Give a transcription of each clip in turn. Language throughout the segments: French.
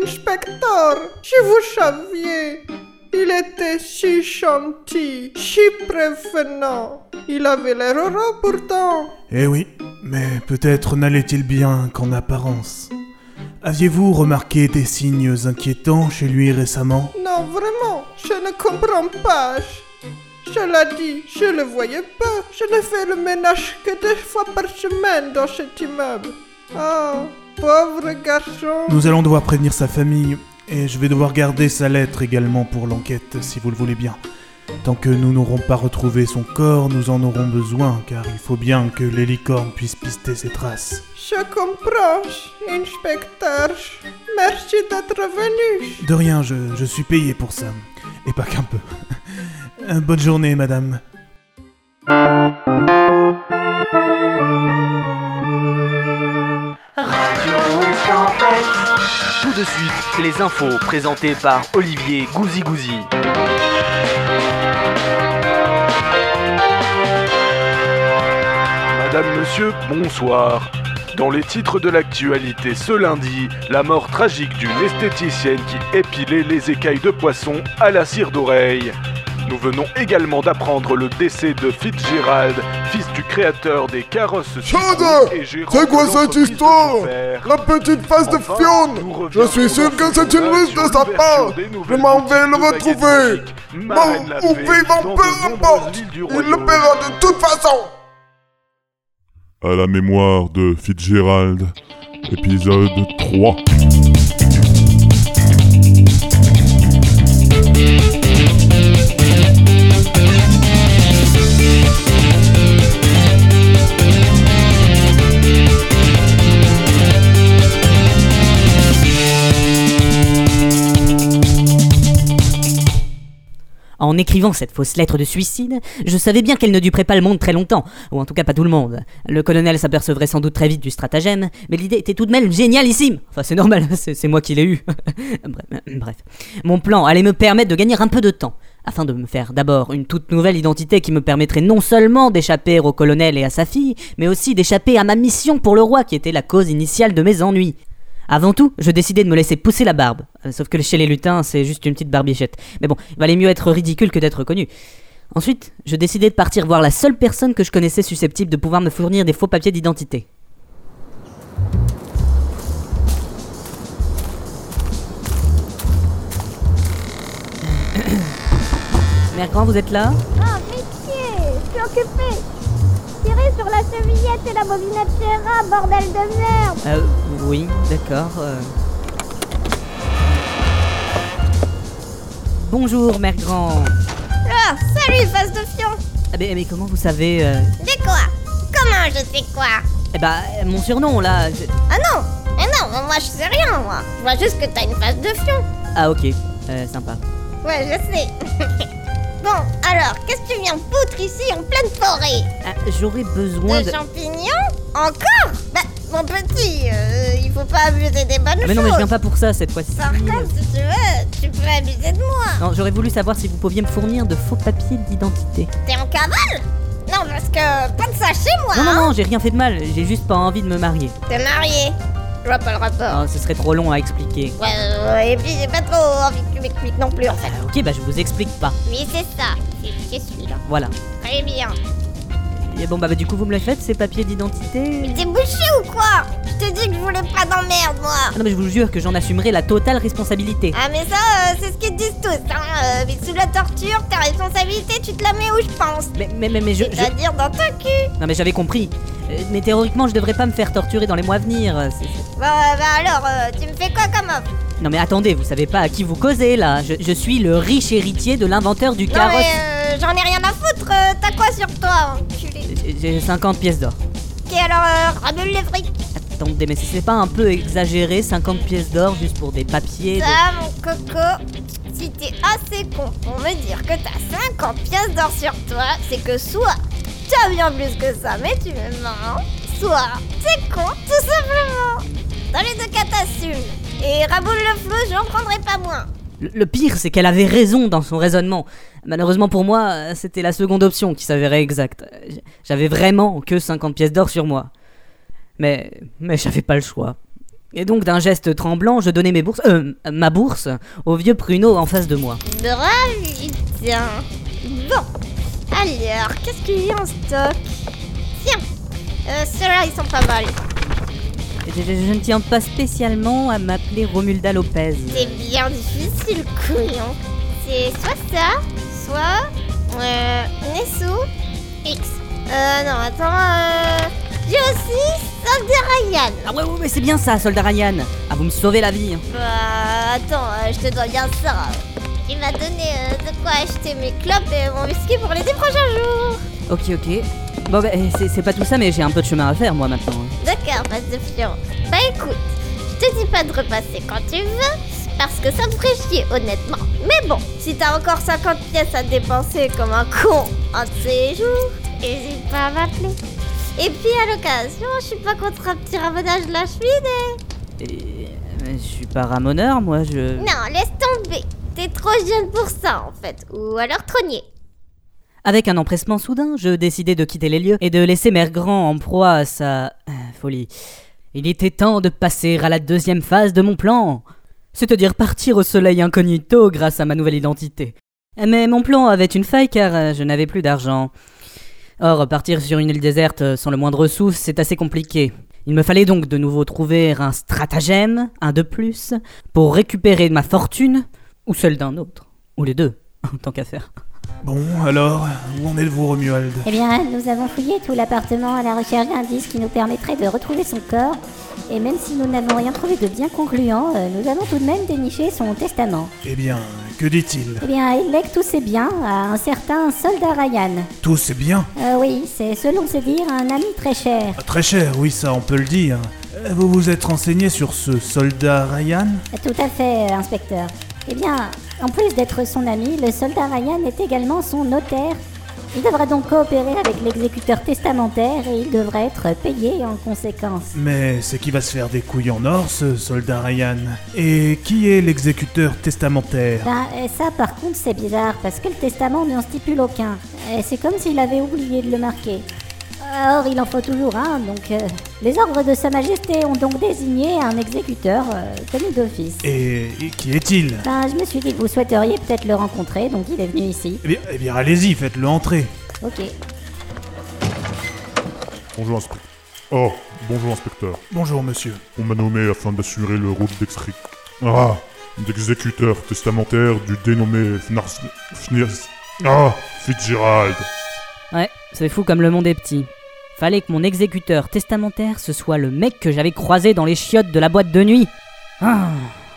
inspecteur, si vous saviez, il était si gentil, si prévenant. Il avait l'air heureux pourtant. Eh oui, mais peut-être n'allait-il bien qu'en apparence. Aviez-vous remarqué des signes inquiétants chez lui récemment? Non, vraiment, je ne comprends pas. Je l'ai dit, je le voyais pas. Je ne fais le ménage que deux fois par semaine dans cet immeuble. Oh, pauvre garçon. Nous allons devoir prévenir sa famille, et je vais devoir garder sa lettre également pour l'enquête, si vous le voulez bien. Tant que nous n'aurons pas retrouvé son corps, nous en aurons besoin, car il faut bien que les licornes puissent pister ses traces. Je comprends, inspecteur. Merci d'être venu. De rien, je, je suis payé pour ça. Et pas qu'un peu. Bonne journée, madame. Tout de suite, les infos présentées par Olivier Gouzi Gouzi. Madame, monsieur, bonsoir. Dans les titres de l'actualité ce lundi, la mort tragique d'une esthéticienne qui épilait les écailles de poisson à la cire d'oreille. Nous venons également d'apprendre le décès de Fitzgerald, fils du créateur des carrosses Chaude C'est quoi cette histoire? La petite face de Fionn Je suis sûr que ce c'est une ruse de sa part. Je m'en vais le retrouver. La ou vivant, peu importe Il le paiera de toute façon. À la mémoire de Fitzgerald, épisode 3. En écrivant cette fausse lettre de suicide, je savais bien qu'elle ne duperait pas le monde très longtemps, ou en tout cas pas tout le monde. Le colonel s'apercevrait sans doute très vite du stratagème, mais l'idée était tout de même génialissime. Enfin, c'est normal, c'est moi qui l'ai eu. bref. Mon plan allait me permettre de gagner un peu de temps, afin de me faire d'abord une toute nouvelle identité qui me permettrait non seulement d'échapper au colonel et à sa fille, mais aussi d'échapper à ma mission pour le roi qui était la cause initiale de mes ennuis. Avant tout, je décidai de me laisser pousser la barbe. Euh, sauf que chez les lutins, c'est juste une petite barbichette. Mais bon, il valait mieux être ridicule que d'être connu. Ensuite, je décidai de partir voir la seule personne que je connaissais susceptible de pouvoir me fournir des faux papiers d'identité. Mère Grand, vous êtes là? Ah, pitié, je suis occupée. Tirez sur la chevillette et la bobinette Chéra, bordel de merde. Euh, oui, d'accord. euh. Bonjour, Mère Grand. Ah, salut, face de fion. Ah, mais, mais comment vous savez euh, C'est quoi? Comment je sais quoi? Eh bah, mon surnom, là... je- Ah non Mais non, moi je sais rien, moi. Je vois juste que t'as une face de fion. Ah, ok. Euh, sympa. Ouais, je sais. bon, alors, qu'est-ce que tu viens foutre ici en pleine forêt Ah, J'aurais besoin De de... champignons Encore Bah, mon petit, euh, il faut pas abuser des bonnes Ah, choses. mais non, mais je viens pas pour ça cette fois-ci. Par contre, si tu veux, tu peux abuser de moi. Non, j'aurais voulu savoir si vous pouviez me fournir de faux papiers d'identité. T'es en cavale Non, parce que pas de ça chez moi, Non, non, hein non, j'ai rien fait de mal, j'ai juste pas envie de me marier. T'es marié Je vois pas le rapport. Oh, ce serait trop long à expliquer. Ouais, et puis j'ai pas trop envie que tu m'expliques non plus en fait. Ah, ok, bah je vous explique pas. Oui, c'est ça. C'est celui-là. Voilà. Très bien. Et bon, bah, bah, du coup, vous me les faites, ces papiers Mais d'identité t'es bouché quoi Je te dis que je voulais pas d'emmerde, moi. Ah non, mais je vous jure que j'en assumerai la totale responsabilité. Ah, mais ça, euh, c'est ce qu'ils disent tous. Hein. euh, mais sous la torture, ta responsabilité, tu te la mets où je pense. Mais, mais, mais, mais je... je- C'est-à-dire dans ton cul. Non, mais j'avais compris. Euh, Mais théoriquement, je devrais pas me faire torturer dans les mois à venir. euh, c'est- c'est- Bon, euh, bah alors, euh, tu me fais quoi comme offre? Non, mais attendez, vous savez pas à qui vous causez, là. Je, je suis le riche héritier de l'inventeur du Non, carrosse... mais euh, j'en ai rien à foutre. euh, T'as quoi sur toi, enculé? J'ai- J'ai 50 pièces d'or. Ok, alors, euh, ramène les frics. Attendez, mais c'est pas un peu exagéré, 50 pièces d'or juste pour des papiers de- Ça, mon coco, si t'es assez con pour me dire que t'as 50 pièces d'or sur toi, c'est que soit tu as bien plus que ça, mais tu me mens, soit t'es con, tout simplement. Dans les deux cas, t'assumes. Et raboule le flou, j'en prendrai pas moins. Le, pire, c'est qu'elle avait raison dans son raisonnement. Malheureusement pour moi, euh, c'était la seconde option qui s'avérait exacte. Euh, J'avais vraiment que 50 pièces d'or sur moi. Mais, mais j'avais pas le choix. Et donc, d'un geste tremblant, je donnais mes bourses, euh, ma bourse au vieux pruneau en face de moi. Bravissime. Bon, alors, qu'est-ce qu'il y a en stock? Tiens, euh, ceux-là, ils sont pas mal. Je, je- je ne tiens pas spécialement à m'appeler Romulda Lopez. C'est bien difficile, couillon. C'est soit ça, soit euh, Nesso X. Euh, non, attends, euh, j'ai aussi Soldat Ryan. Ah ouais, ouais, ouais, c'est bien ça, soldat Ryan. Ah, vous me sauvez la vie. Bah, attends, euh, je te dois bien ça. Il m'a donné euh, de quoi acheter mes clopes et mon whisky pour les dix prochains jours. Ok, ok. Bon, bah, c'est c'est pas tout ça, mais j'ai un peu de chemin à faire, moi, maintenant. Pas de fiance. Bah écoute, je te dis pas de repasser quand tu veux, parce que ça me ferait chier, honnêtement. Mais bon, si t'as encore 50 pièces à dépenser comme un con un de ces jours, hésite pas à m'appeler. Et puis à l'occasion, je suis pas contre un petit ramonage de la cheville. Et, euh, je suis pas ramoneur, moi, je... Non, laisse tomber. T'es trop jeune pour ça en fait, ou alors trogné. Avec un empressement soudain, je décidai de quitter les lieux et de laisser Mère Grand en proie à sa Il était temps de passer à la deuxième phase de mon plan, c'est-à-dire partir au soleil incognito grâce à ma nouvelle identité. Mais mon plan avait une faille car euh, je n'avais plus d'argent. Or, partir sur une île déserte euh, sans le moindre sou, c'est assez compliqué. Il me fallait donc de nouveau trouver un stratagème, un de plus, pour récupérer ma fortune, ou celle d'un autre, ou les deux, tant qu'à faire. Bon, alors, où en êtes-vous, Romuald? Eh bien, nous avons fouillé tout l'appartement à la recherche d'indices qui nous permettraient de retrouver son corps. Et même si nous n'avons rien trouvé de bien concluant, euh, nous avons tout de même déniché son testament. Eh bien, que dit-il? Eh bien, il lègue tous ses biens à un certain soldat Ryan. Tout c'est bien. Euh, oui, c'est selon ses dires un ami très cher. Ah, Très cher, oui, ça, on peut le dire. Euh, Vous vous êtes renseigné sur ce soldat Ryan? Tout à fait, euh, inspecteur. Eh bien, en plus d'être son ami, le soldat Ryan est également son notaire. Il devra donc coopérer avec l'exécuteur testamentaire et il devrait être payé en conséquence. Mais c'est qui va se faire des couilles en or, ce soldat Ryan? Et qui est l'exécuteur testamentaire? Ben, euh, ça par contre c'est bizarre parce que le testament n'en stipule aucun. Euh, C'est comme s'il avait oublié de le marquer. Or, il en faut toujours un, donc euh, les ordres de Sa Majesté ont donc désigné un exécuteur euh, commis d'office. et, et qui est-il? Ben, je me suis dit que vous souhaiteriez peut-être le rencontrer, donc il est venu ici. Eh bien, eh bien allez-y, faites-le entrer. Ok. Bonjour, inspecteur. Oh, bonjour, inspecteur. Bonjour, monsieur. On m'a nommé afin d'assurer le rôle d'extri... Ah D'exécuteur testamentaire du dénommé Fnars... Fnias... Ah Fitzgerald Ouais, c'est fou comme le monde est petit. Fallait que mon exécuteur testamentaire ce soit le mec que j'avais croisé dans les chiottes de la boîte de nuit. Ah,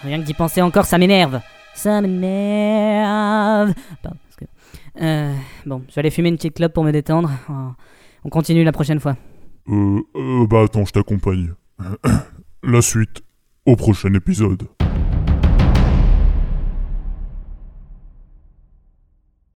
rien que d'y penser encore, ça m'énerve. Ça m'énerve. Que- Euh, bon, je vais aller fumer une petite clope pour me détendre. On continue la prochaine fois. Euh... euh bah attends, je t'accompagne. La suite, au prochain épisode.